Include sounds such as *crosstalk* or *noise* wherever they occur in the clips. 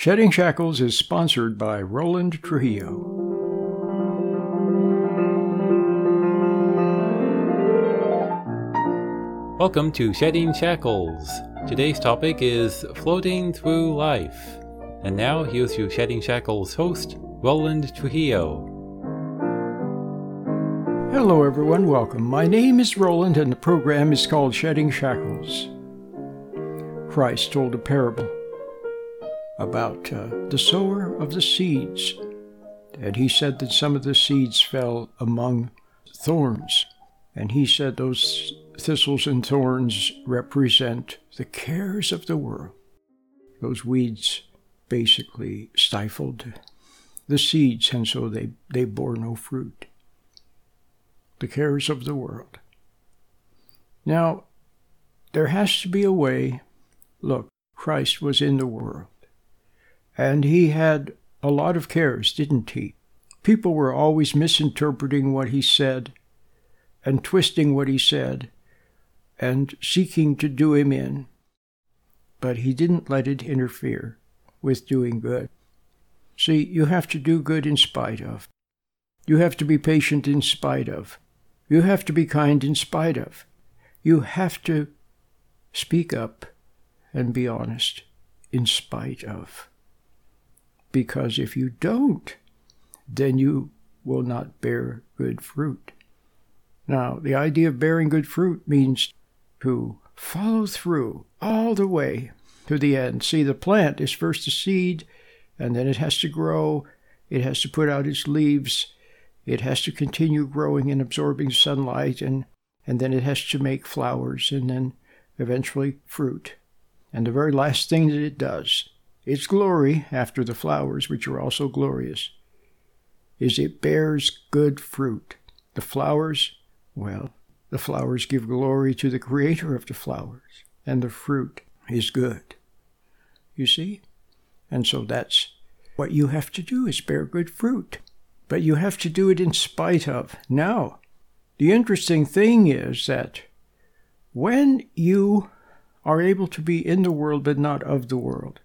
Shedding Shackles is sponsored by Roland Trujillo. Welcome to Shedding Shackles. Today's topic is floating through life. And now here's your Shedding Shackles host, Roland Trujillo. Hello, everyone. Welcome. My name is Roland, and the program is called Shedding Shackles. Christ told a parable about uh, the sower of the seeds. And he said that some of the seeds fell among thorns. And he said those thistles and thorns represent the cares of the world. Those weeds basically stifled the seeds, and so they, they bore no fruit. The cares of the world. Now, there has to be a way. Look, Christ was in the world. And he had a lot of cares, didn't he? People were always misinterpreting what he said and twisting what he said and seeking to do him in. But he didn't let it interfere with doing good. See, you have to do good in spite of. You have to be patient in spite of. You have to be kind in spite of. You have to speak up and be honest in spite of because if you don't, then you will not bear good fruit. Now, the idea of bearing good fruit means to follow through all the way to the end. See, the plant is first a seed, and then it has to grow, it has to put out its leaves, it has to continue growing and absorbing sunlight, and, and then it has to make flowers, and then eventually fruit. And the very last thing that it does its glory, after the flowers, which are also glorious, is it bears good fruit. The flowers, well, the flowers give glory to the creator of the flowers, and the fruit is good. You see? And so that's what you have to do is bear good fruit. But you have to do it in spite of. Now, the interesting thing is that when you are able to be in the world but not of the world,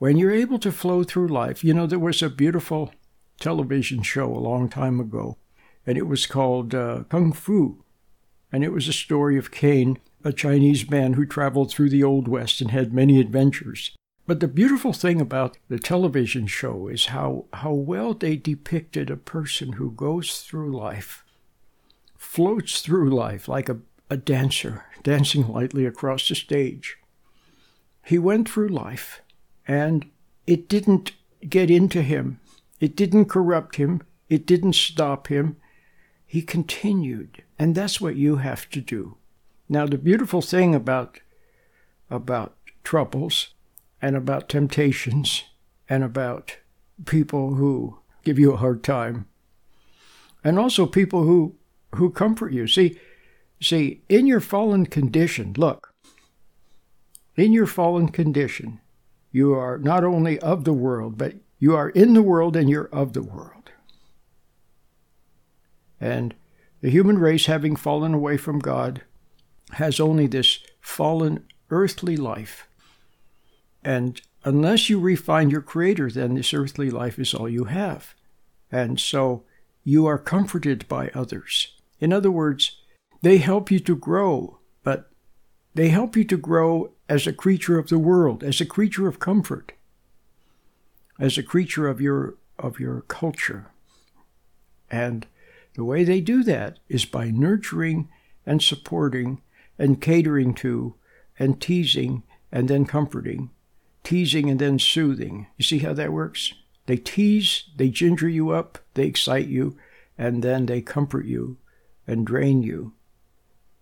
when you're able to flow through life, you know, there was a beautiful television show a long time ago, and it was called uh, Kung Fu. And it was a story of Caine, a Chinese man who traveled through the Old West and had many adventures. But the beautiful thing about the television show is how, how well they depicted a person who goes through life, floats through life like a, a dancer, dancing lightly across the stage. He went through life and it didn't get into him. It didn't corrupt him. It didn't stop him. He continued. And that's what you have to do. Now, the beautiful thing about, about troubles and about temptations and about people who give you a hard time and also people who, who comfort you. See, see, in your fallen condition, look, in your fallen condition, you are not only of the world, but you are in the world and you're of the world. And the human race, having fallen away from God, has only this fallen earthly life. And unless you refine your Creator, then this earthly life is all you have. And so you are comforted by others. In other words, they help you to grow, they help you to grow as a creature of the world, as a creature of comfort, as a creature of your of your culture. And the way they do that is by nurturing and supporting and catering to and teasing and then comforting, teasing and then soothing. You see how that works? They tease, they ginger you up, they excite you, and then they comfort you and drain you.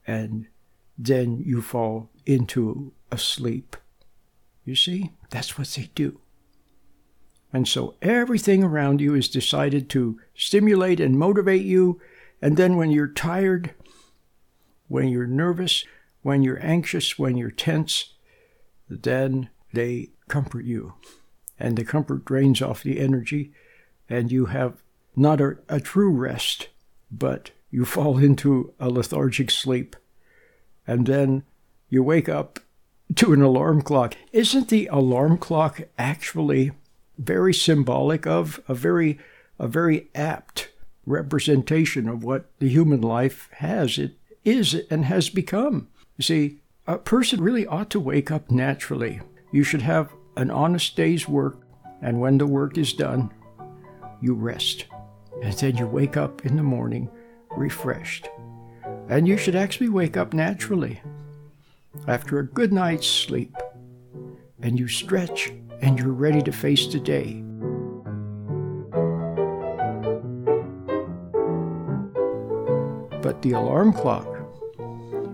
And then you fall into a sleep. You see, that's what they do. And so everything around you is decided to stimulate and motivate you. And then when you're tired, when you're nervous, when you're anxious, when you're tense, then they comfort you. And the comfort drains off the energy, and you have not a, a true rest, but you *laughs* fall into a lethargic sleep. And then you wake up to an alarm clock. Isn't the alarm clock actually very symbolic of a very a very apt representation of what the human life has it is and has become. You see, a person really ought to wake up naturally. You should have an honest day's work, and when the work is done, you rest. And then you wake up in the morning refreshed. And you should actually wake up naturally after a good night's sleep. And you stretch and you're ready to face the day. But the alarm clock,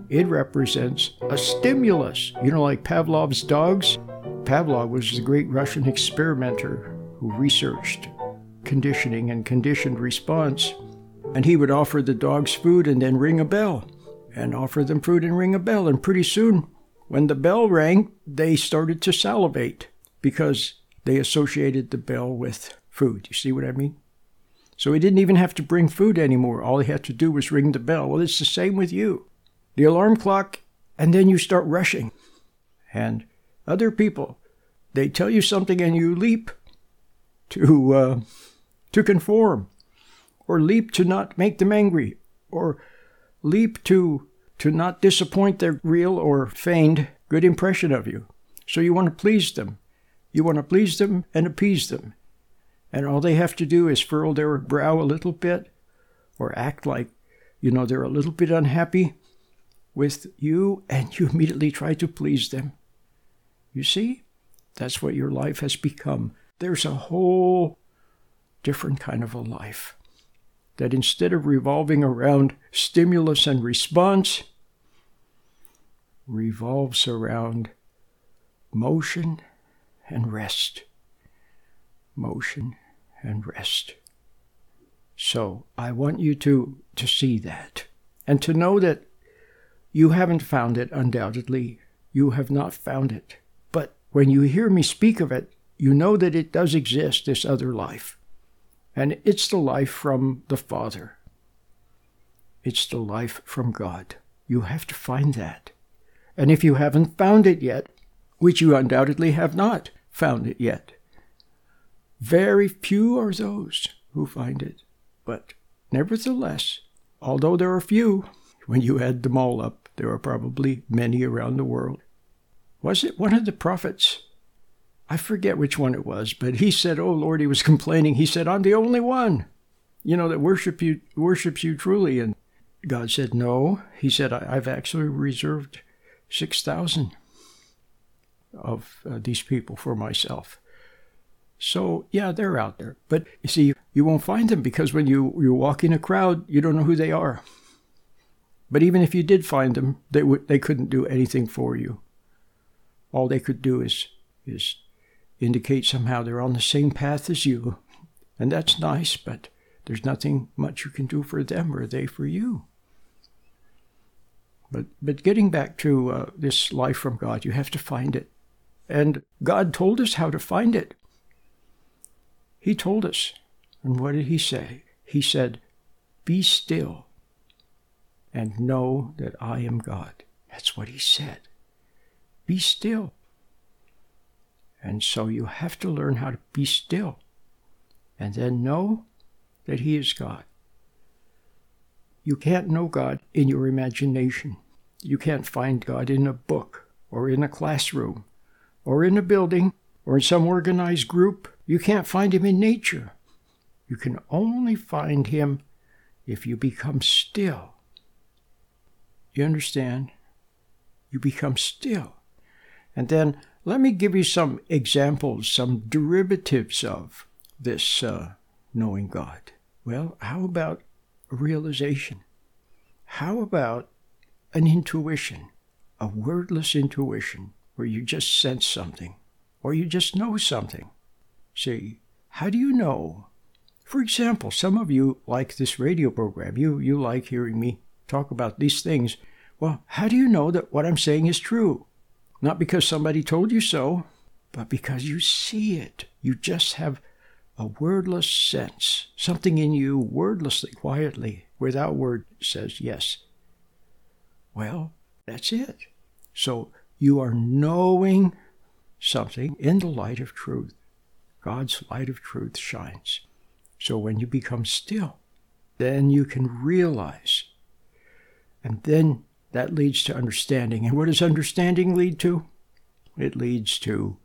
it represents a stimulus. You know, like Pavlov's dogs? Pavlov was the great Russian experimenter who researched conditioning and conditioned response. And he would offer the dogs food and then ring a bell, and offer them food and ring a bell. And pretty soon, when the bell rang, they started to salivate because they associated the bell with food. You see what I mean? So he didn't even have to bring food anymore. All he had to do was ring the bell. Well, it's the same with you. The alarm clock, and then you start rushing. And other people, they tell you something and you leap to uh, to conform, or leap to not make them angry, or leap to to not disappoint their real or feigned good impression of you. So you want to please them. You want to please them and appease them. And all they have to do is furl their brow a little bit or act like, you know, they're a little bit unhappy with you, and you *laughs* immediately try to please them. You see? That's what your life has become. There's a whole different kind of a life that instead of revolving around stimulus and response, revolves around motion and rest. Motion and rest. So I want you to, to see that and to know that you haven't found it, undoubtedly. You have not found it. But when you hear me speak of it, you know that it does exist, this other life. And it's the life from the Father. It's the life from God. You have to find that. And if you haven't found it yet, which you undoubtedly have not found it yet, very few are those who find it. But nevertheless, although there are few, when you add them all up, there are probably many around the world. Was it one of the prophets I forget which one it was, but he said, "Oh Lord," he was complaining. He said, "I'm the only one, you know, that worship you worships you truly." And God said, "No." He said, "I've actually reserved six thousand of uh, these people for myself." So yeah, they're out there, but you see, you won't find them because when you you walk in a crowd, you don't know who they are. But even if you did find them, they would they couldn't do anything for you. All they could do is is indicate somehow they're on the same path as you. And that's nice, but there's nothing much you can do for them or they for you. But, but getting back to uh, this life from God, you have to find it. And God told us how to find it. He told us. And what did He say? He said, Be still and know that I am God. That's what He said. Be still. And so you have to learn how to be still and then know that He is God. You can't know God in your imagination. You can't find God in a book or in a classroom or in a building or in some organized group. You can't find Him in nature. You can only find Him if you become still. You understand? You become still. And then let me give you some examples, some derivatives of this uh, knowing God. Well, how about realization? How about an intuition, a wordless intuition, where you just sense something or you just know something? See, how do you know? For example, some of you like this radio program. You, you like hearing me talk about these things. Well, how do you know that what I'm saying is true? Not because somebody told you so, but because you see it. You just have a wordless sense, something in you wordlessly, quietly, without word, says yes. Well, that's it. So you are knowing something in the light of truth. God's light of truth shines. So when you become still, then you can realize. And then that leads to understanding. And what does understanding lead to? It leads to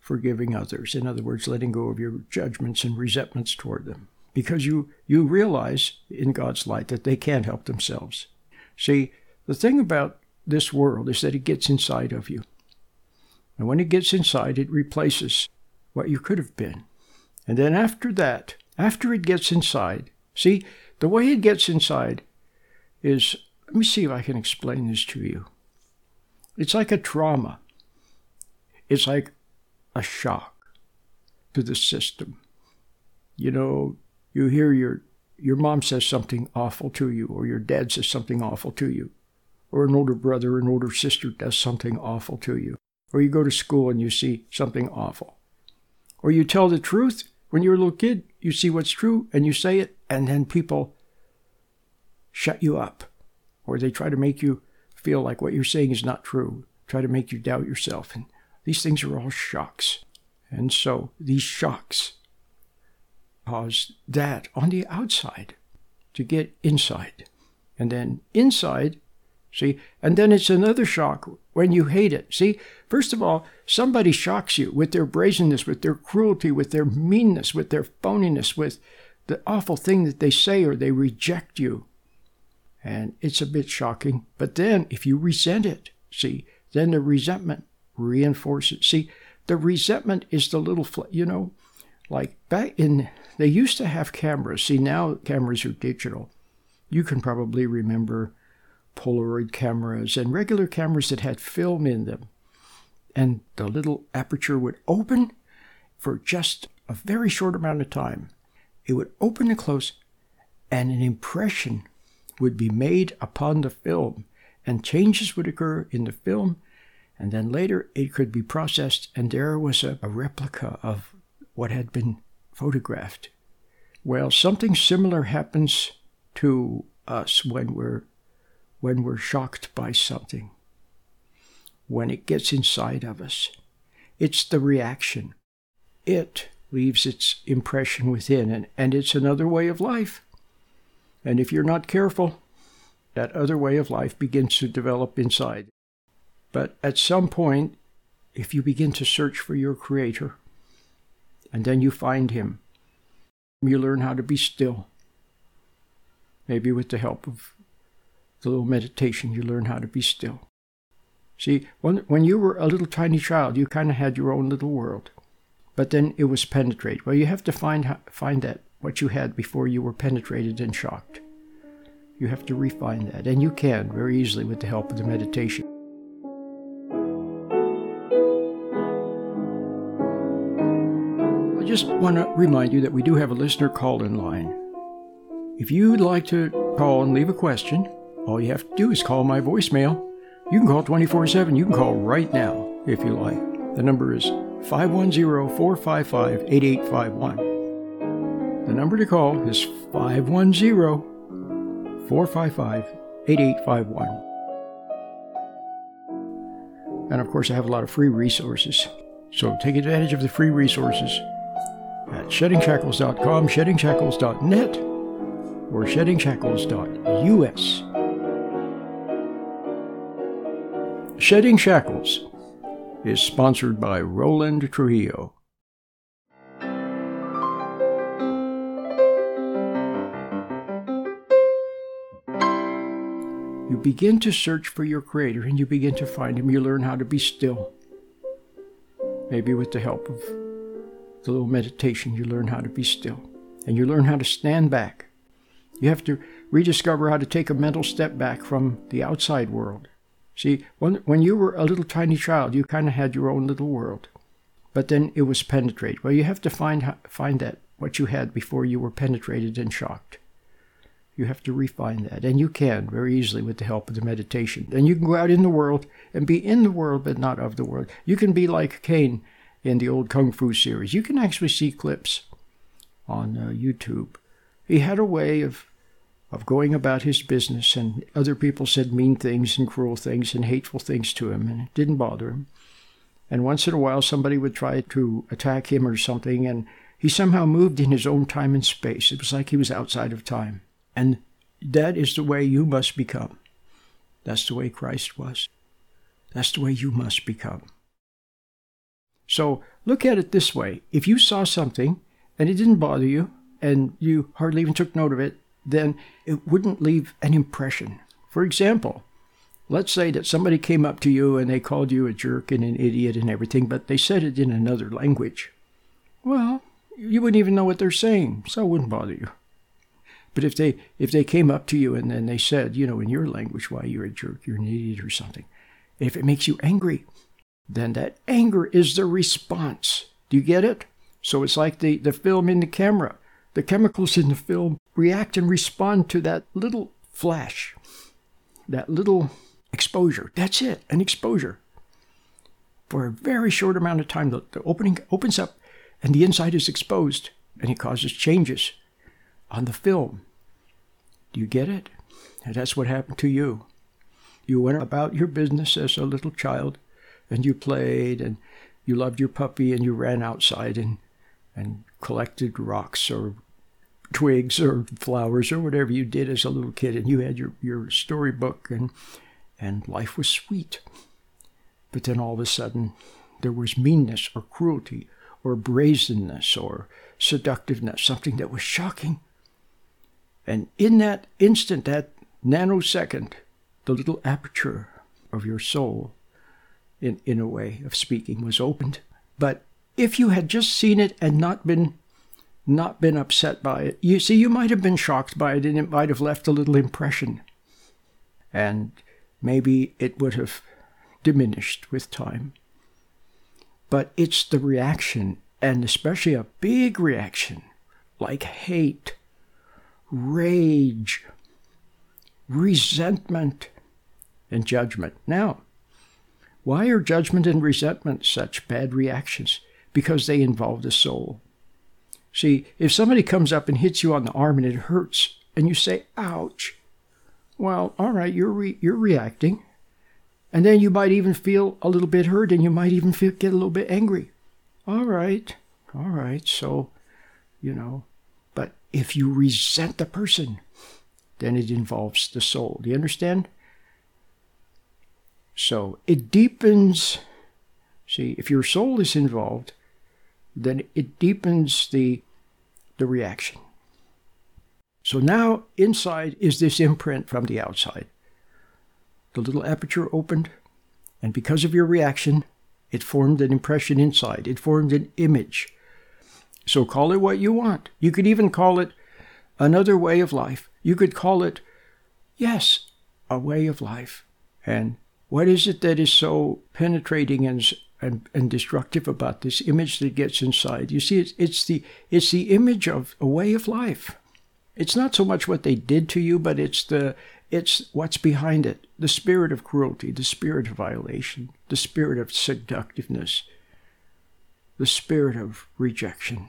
forgiving others. In other words, letting go of your judgments and resentments toward them. Because you, you realize in God's light that they can't help themselves. See, the thing about this world is that it gets inside of you. And when it gets inside, it replaces what you could have been. And then after that, after it gets inside, see, the way it gets inside is let me see if I can explain this to you. It's like a trauma, it's like a shock to the system. You know, you hear your your mom says something awful to you, or your dad says something awful to you, or an older brother or an older sister does something awful to you, or you go to school and you see something awful, or you tell the truth when you're a little kid, you see what's true and you say it, and then people shut you up, or they try to make you feel like what you're saying is not true, try to make you doubt yourself. And these things are all shocks. And so these shocks cause that on the outside to get inside. And then inside, see, and then it's another shock when you hate it. See, first of all, somebody shocks you with their brazenness, with their cruelty, with their meanness, with their phoniness, with the awful thing that they say or they reject you. And it's a bit shocking. But then if you resent it, see, then the resentment reinforces. See, the resentment is the little, fl- you know, like back in, they used to have cameras. See, now cameras are digital. You can probably remember Polaroid cameras and regular cameras that had film in them. And the little aperture would open for just a very short amount of time. It would open and close, and an impression would be made upon the film, and changes would occur in the film, and then later it could be processed, and there was a, a replica of what had been photographed. Well, something similar happens to us when we're when we're shocked by something. When it gets inside of us. It's the reaction. It leaves its impression within, and, and it's another way of life. And if you're not careful, that other way of life begins to develop inside. But at some point, if you begin to search for your Creator, and then you find Him, you learn how to be still. Maybe with the help of the little meditation, you learn how to be still. See, when, when you were a little tiny child, you kind of had your own little world. But then it was penetrated. Well, you have to find, find that, what you had before you were penetrated and shocked. You have to refine that, and you can very easily with the help of the meditation. I just want to remind you that we do have a listener call in line. If you'd like to call and leave a question, all you have to do is call my voicemail. You can call 24 7. You can call right now if you like. The number is 510 455 8851. The number to call is 510 455 8851. And of course, I have a lot of free resources. So take advantage of the free resources at sheddingshackles.com, sheddingshackles.net, or sheddingshackles.us. Shedding Shackles is sponsored by Roland Trujillo. Begin to search for your Creator and you begin to find Him. You learn how to be still. Maybe with the help of the little meditation, you learn how to be still. And you learn how to stand back. You have to rediscover how to take a mental step back from the outside world See, when, when you were a little tiny child, you kind of had your own little world. But then it was penetrated. Well, you have to find, find that, what you had before you were penetrated and shocked. You have to refine that. And you can very easily with the help of the meditation. And you can go out in the world and be in the world, but not of the world. You can be like Caine in the old Kung Fu series. You can actually see clips on uh, YouTube. He had a way of of going about his business, and other people said mean things and cruel things and hateful things to him, and it didn't bother him. And once in a while, somebody would try to attack him or something, and he somehow moved in his own time and space. It was like he was outside of time. And that is the way you must become. That's the way Christ was. That's the way you must become. So look at it this way if you saw something and it didn't bother you, and you hardly even took note of it, then it wouldn't leave an impression. For example, let's say that somebody came up to you and they called you a jerk and an idiot and everything, but they said it in another language. Well, you wouldn't even know what they're saying, so it wouldn't bother you. But if they if they came up to you and then they said, you know, in your language, why you're a jerk, you're an idiot or something, if it makes you angry, then that anger is the response. Do you get it? So it's like the, the film in the camera. The chemicals in the film react and respond to that little flash, that little exposure. That's it, an exposure. For a very short amount of time, the, the opening opens up and the inside is exposed and it causes changes on the film. Do you get it? And that's what happened to you. You went about your business as a little child and you played and you loved your puppy and you ran outside and, and collected rocks or twigs or flowers or whatever you did as a little kid and you had your, your storybook and and life was sweet. But then all of a sudden there was meanness or cruelty or brazenness or seductiveness, something that was shocking. And in that instant, that nanosecond, the little aperture of your soul, in, in a way of speaking, was opened. But if you had just seen it and not been not been upset by it. You see, you might have been shocked by it and it might have left a little impression. And maybe it would have diminished with time. But it's the reaction, and especially a big reaction, like hate, rage, resentment, and judgment. Now, why are judgment and resentment such bad reactions? Because they involve the soul. See, if somebody comes up and hits you on the arm and it hurts, and you say, ouch, well, all right, you're, re- you're reacting. And then you might even feel a little bit hurt and you might even feel, get a little bit angry. All right, all right, so, you know, if you resent the person, then it involves the soul. Do you understand? So it deepens. See, if your soul is involved, then it deepens the, the reaction. So now inside is this imprint from the outside. The little aperture opened, and because of your reaction, it formed an impression inside. It formed an image. So call it what you want. You could even call it another way of life. You could call it, yes, a way of life. And what is it that is so penetrating and and, and destructive about this image that gets inside. You see, it's, it's, the, it's the image of a way of life. It's not so much what they did to you, but it's, the, it's what's behind it the spirit of cruelty, the spirit of violation, the spirit of seductiveness, the spirit of rejection,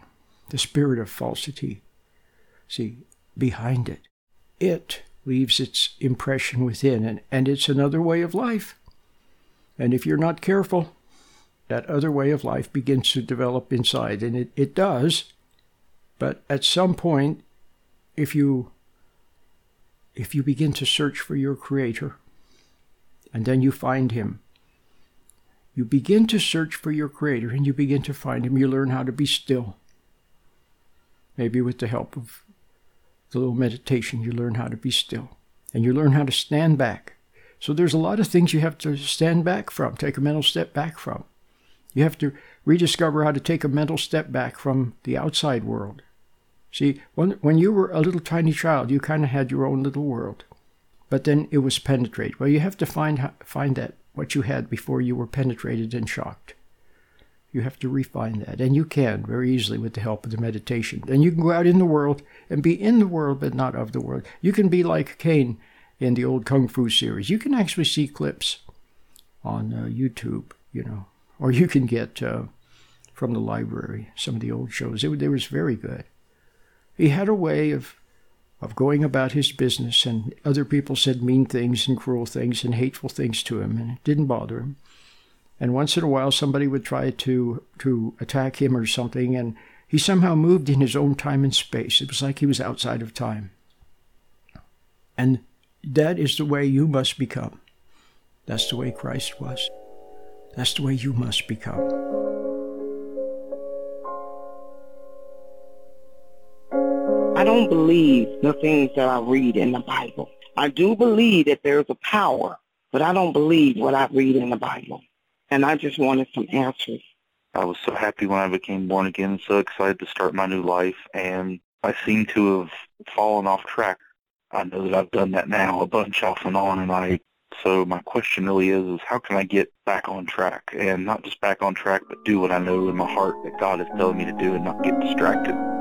the spirit of falsity. See, behind it, it leaves its impression within, and, and it's another way of life. And if you're not careful, that other way of life begins to develop inside. And it, it does. But at some point, if you if you begin to search for your creator and then you find him, you begin to search for your creator and you begin to find him. You learn how to be still. Maybe with the help of the little meditation, you learn how to be still. And you learn how to stand back. So there's a lot of things you have to stand back from, take a mental step back from. You have to rediscover how to take a mental step back from the outside world. See, when, when you were a little tiny child, you kind of had your own little world, but then it was penetrated. Well, you have to find find that what you had before you were penetrated and shocked. You have to refine that, and you can very easily with the help of the meditation. Then you can go out in the world and be in the world, but not of the world. You can be like Caine in the old Kung Fu series. You can actually see clips on uh, YouTube, you know, or you can get uh, from the library some of the old shows. It, it was very good. He had a way of of going about his business, and other people said mean things and cruel things and hateful things to him, and it didn't bother him. And once in a while, somebody would try to to attack him or something, and he somehow moved in his own time and space. It was like he was outside of time. And that is the way you must become. That's the way Christ was. That's the way you must become. Don't believe the things that I read in the Bible. I do believe that there's a power, but I don't believe what I read in the Bible. And I just wanted some answers. I was so happy when I became born again, so excited to start my new life, and I seem to have fallen off track. I know that I've done that now a bunch off and on, and I so my question really is, is how can I get back on track? And not just back on track, but do what I know in my heart that God is telling me to do and not get distracted.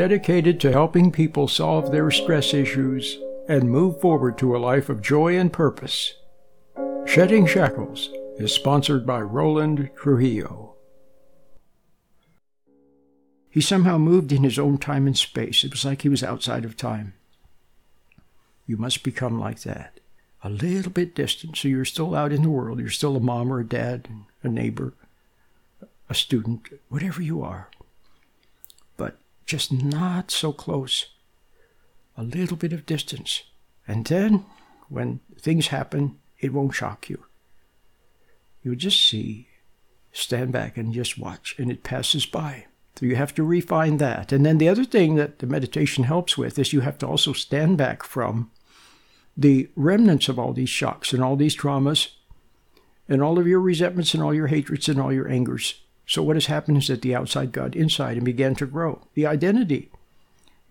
Dedicated to helping people solve their stress issues and move forward to a life of joy and purpose. Shedding Shackles is sponsored by Roland Trujillo. He somehow moved in his own time and space. It was like he was outside of time. You must become like that. A little bit distant, so you're still out in the world. You're still a mom or a dad, a neighbor, a student, whatever you are. Just not so close. A little bit of distance. And then, when things happen, it won't shock you. You'll just see, stand back and just watch, and it passes by. So you have to refine that. And then the other thing that the meditation helps with is you have to also stand back from the remnants of all these shocks and all these traumas and all of your resentments and all your hatreds and all your angers. So what has happened is that the outside got inside and began to grow. The identity,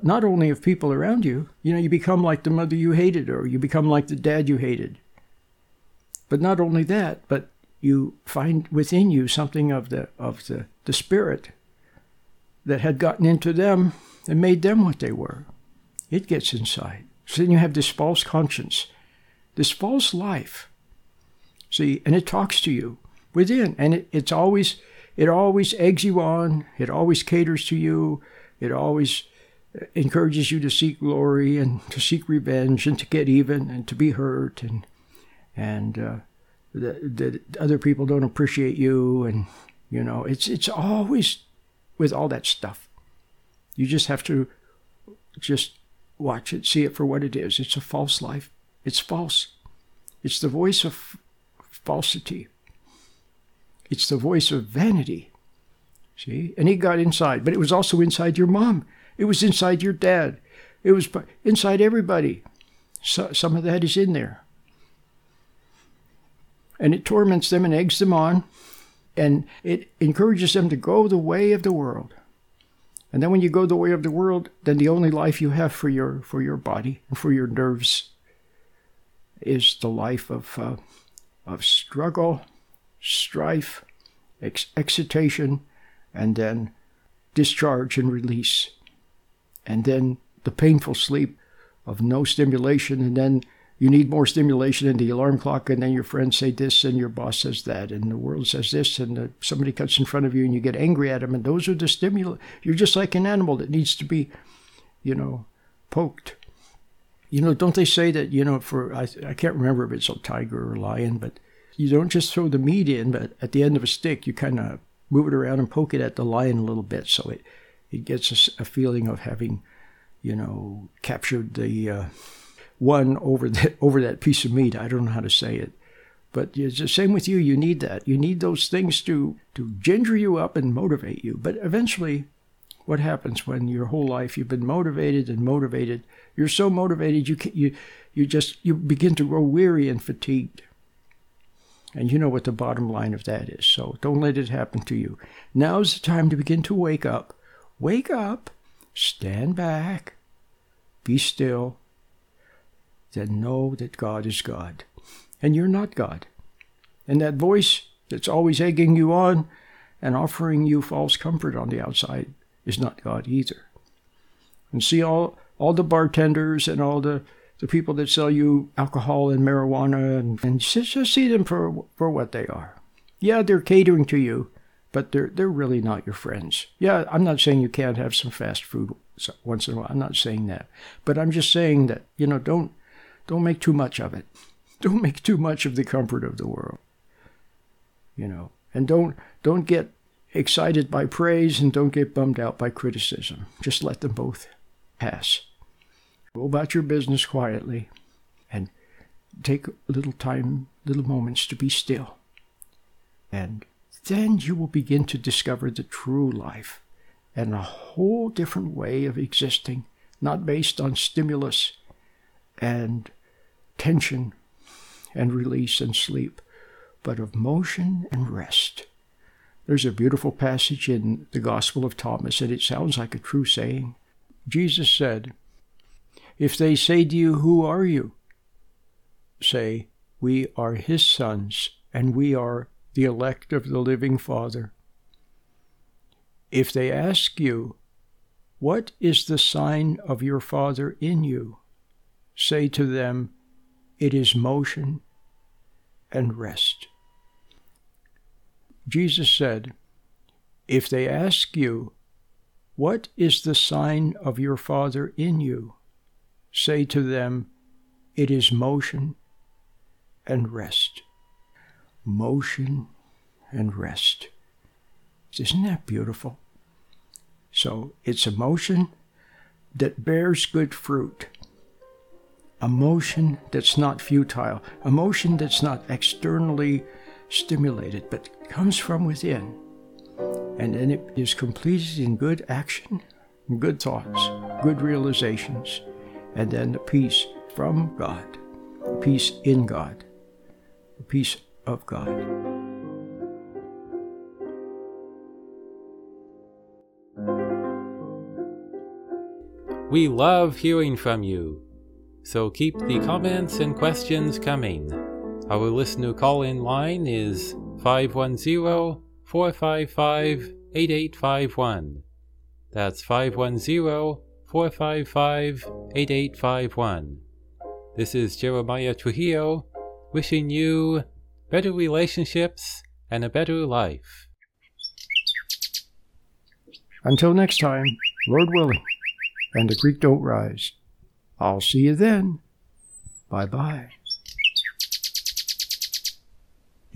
not only of people around you, you know, you become like the mother you hated or you become like the dad you hated. But not only that, but you find within you something of the of the, the spirit that had gotten into them and made them what they were. It gets inside. So then you have this false conscience, this false life. See, and it talks to you within, and it, it's always it always eggs you on. It always caters to you. It always encourages you to seek glory and *laughs* to seek revenge and to get even and to be hurt and and uh, that other people don't appreciate you and you know it's it's always with all that stuff. You just have to just watch it, see it for what it is. It's a false life. It's false. It's the voice of falsity. It's the voice of vanity. See? And he got inside, but it was also inside your mom. It was inside your dad. It was inside everybody. So, some of that is in there. And it torments them and eggs them on and it encourages them to go the way of the world. And then when you go the way of the world, then the only life you have for your for your body and for your nerves is the life of uh, of struggle, strife, ex- excitation, and then discharge and release, and then the painful sleep of no stimulation, and then you need more stimulation in the alarm clock, and then your friends say this, and your boss says that, and the world says this, and uh, somebody cuts in front of you, and you get angry at them, and those are the stimuli. You're just like an animal that needs to be, you know, poked. You know, don't they say that, you know, for, I, I can't remember if it's a tiger or a lion, but you don't just throw the meat in, but at the end of a stick, you kind of move it around and poke it at the lion a little bit so it, it gets a, a feeling of having, you know, captured the. Uh, one over that *laughs* over that piece of meat. I don't know how to say it, but it's the same with you. You need that. You need those things to to ginger you up and motivate you. But eventually, what happens when your whole life you've been motivated and motivated? You're so motivated you can, you you just you begin to grow weary and fatigued. And you know what the bottom line of that is. So don't let it happen to you. Now's the time to begin to wake up. Wake up. Stand back. Be still then know that God is God. And you're not God. And that voice that's always egging you on and offering you false comfort on the outside is not God either. And see all, all the bartenders and all the, the people that sell you alcohol and marijuana and, and just, just see them for, for what they are. Yeah, they're catering to you, but they're they're really not your friends. Yeah, I'm not saying you can't have some fast food once in a while. I'm not saying that, but I'm just saying that you know don't don't make too much of it. *laughs* Don't make too much of the comfort of the world. You know, and don't don't get excited by praise and don't get bummed out by criticism. Just let them both pass. Go about your business quietly and take a little time, little moments to be still. And then you will begin to discover the true life and a whole different way of existing, not based on stimulus and tension and release and sleep, but of motion and rest. There's a beautiful passage in the Gospel of Thomas, and it sounds like a true saying. Jesus said, If they say to you, Who are you? say, We are his sons, and we are the elect of the living Father. If they ask you, What is the sign of your Father in you? say to them, It is motion and rest. Jesus said, If they ask you, What is the sign of your Father in you? Say to them, It is motion and rest motion, and rest. Isn't that beautiful? So it's a motion that bears good fruit, a motion that's not futile, a motion that's not externally stimulated, but comes from within. And then it is completed in good action, good thoughts, good realizations, and then the peace from God, the peace in God, the peace of God. We love hearing from you, so keep the comments and questions coming. Our listener call in line is 510 455 8851. That's 510 455 8851. This is Jeremiah Trujillo wishing you better relationships, and a better life. Until next time, Lord willing, and the creek don't rise. I'll see you then. Bye bye.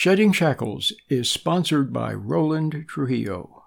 Shedding Shackles is sponsored by Roland Trujillo.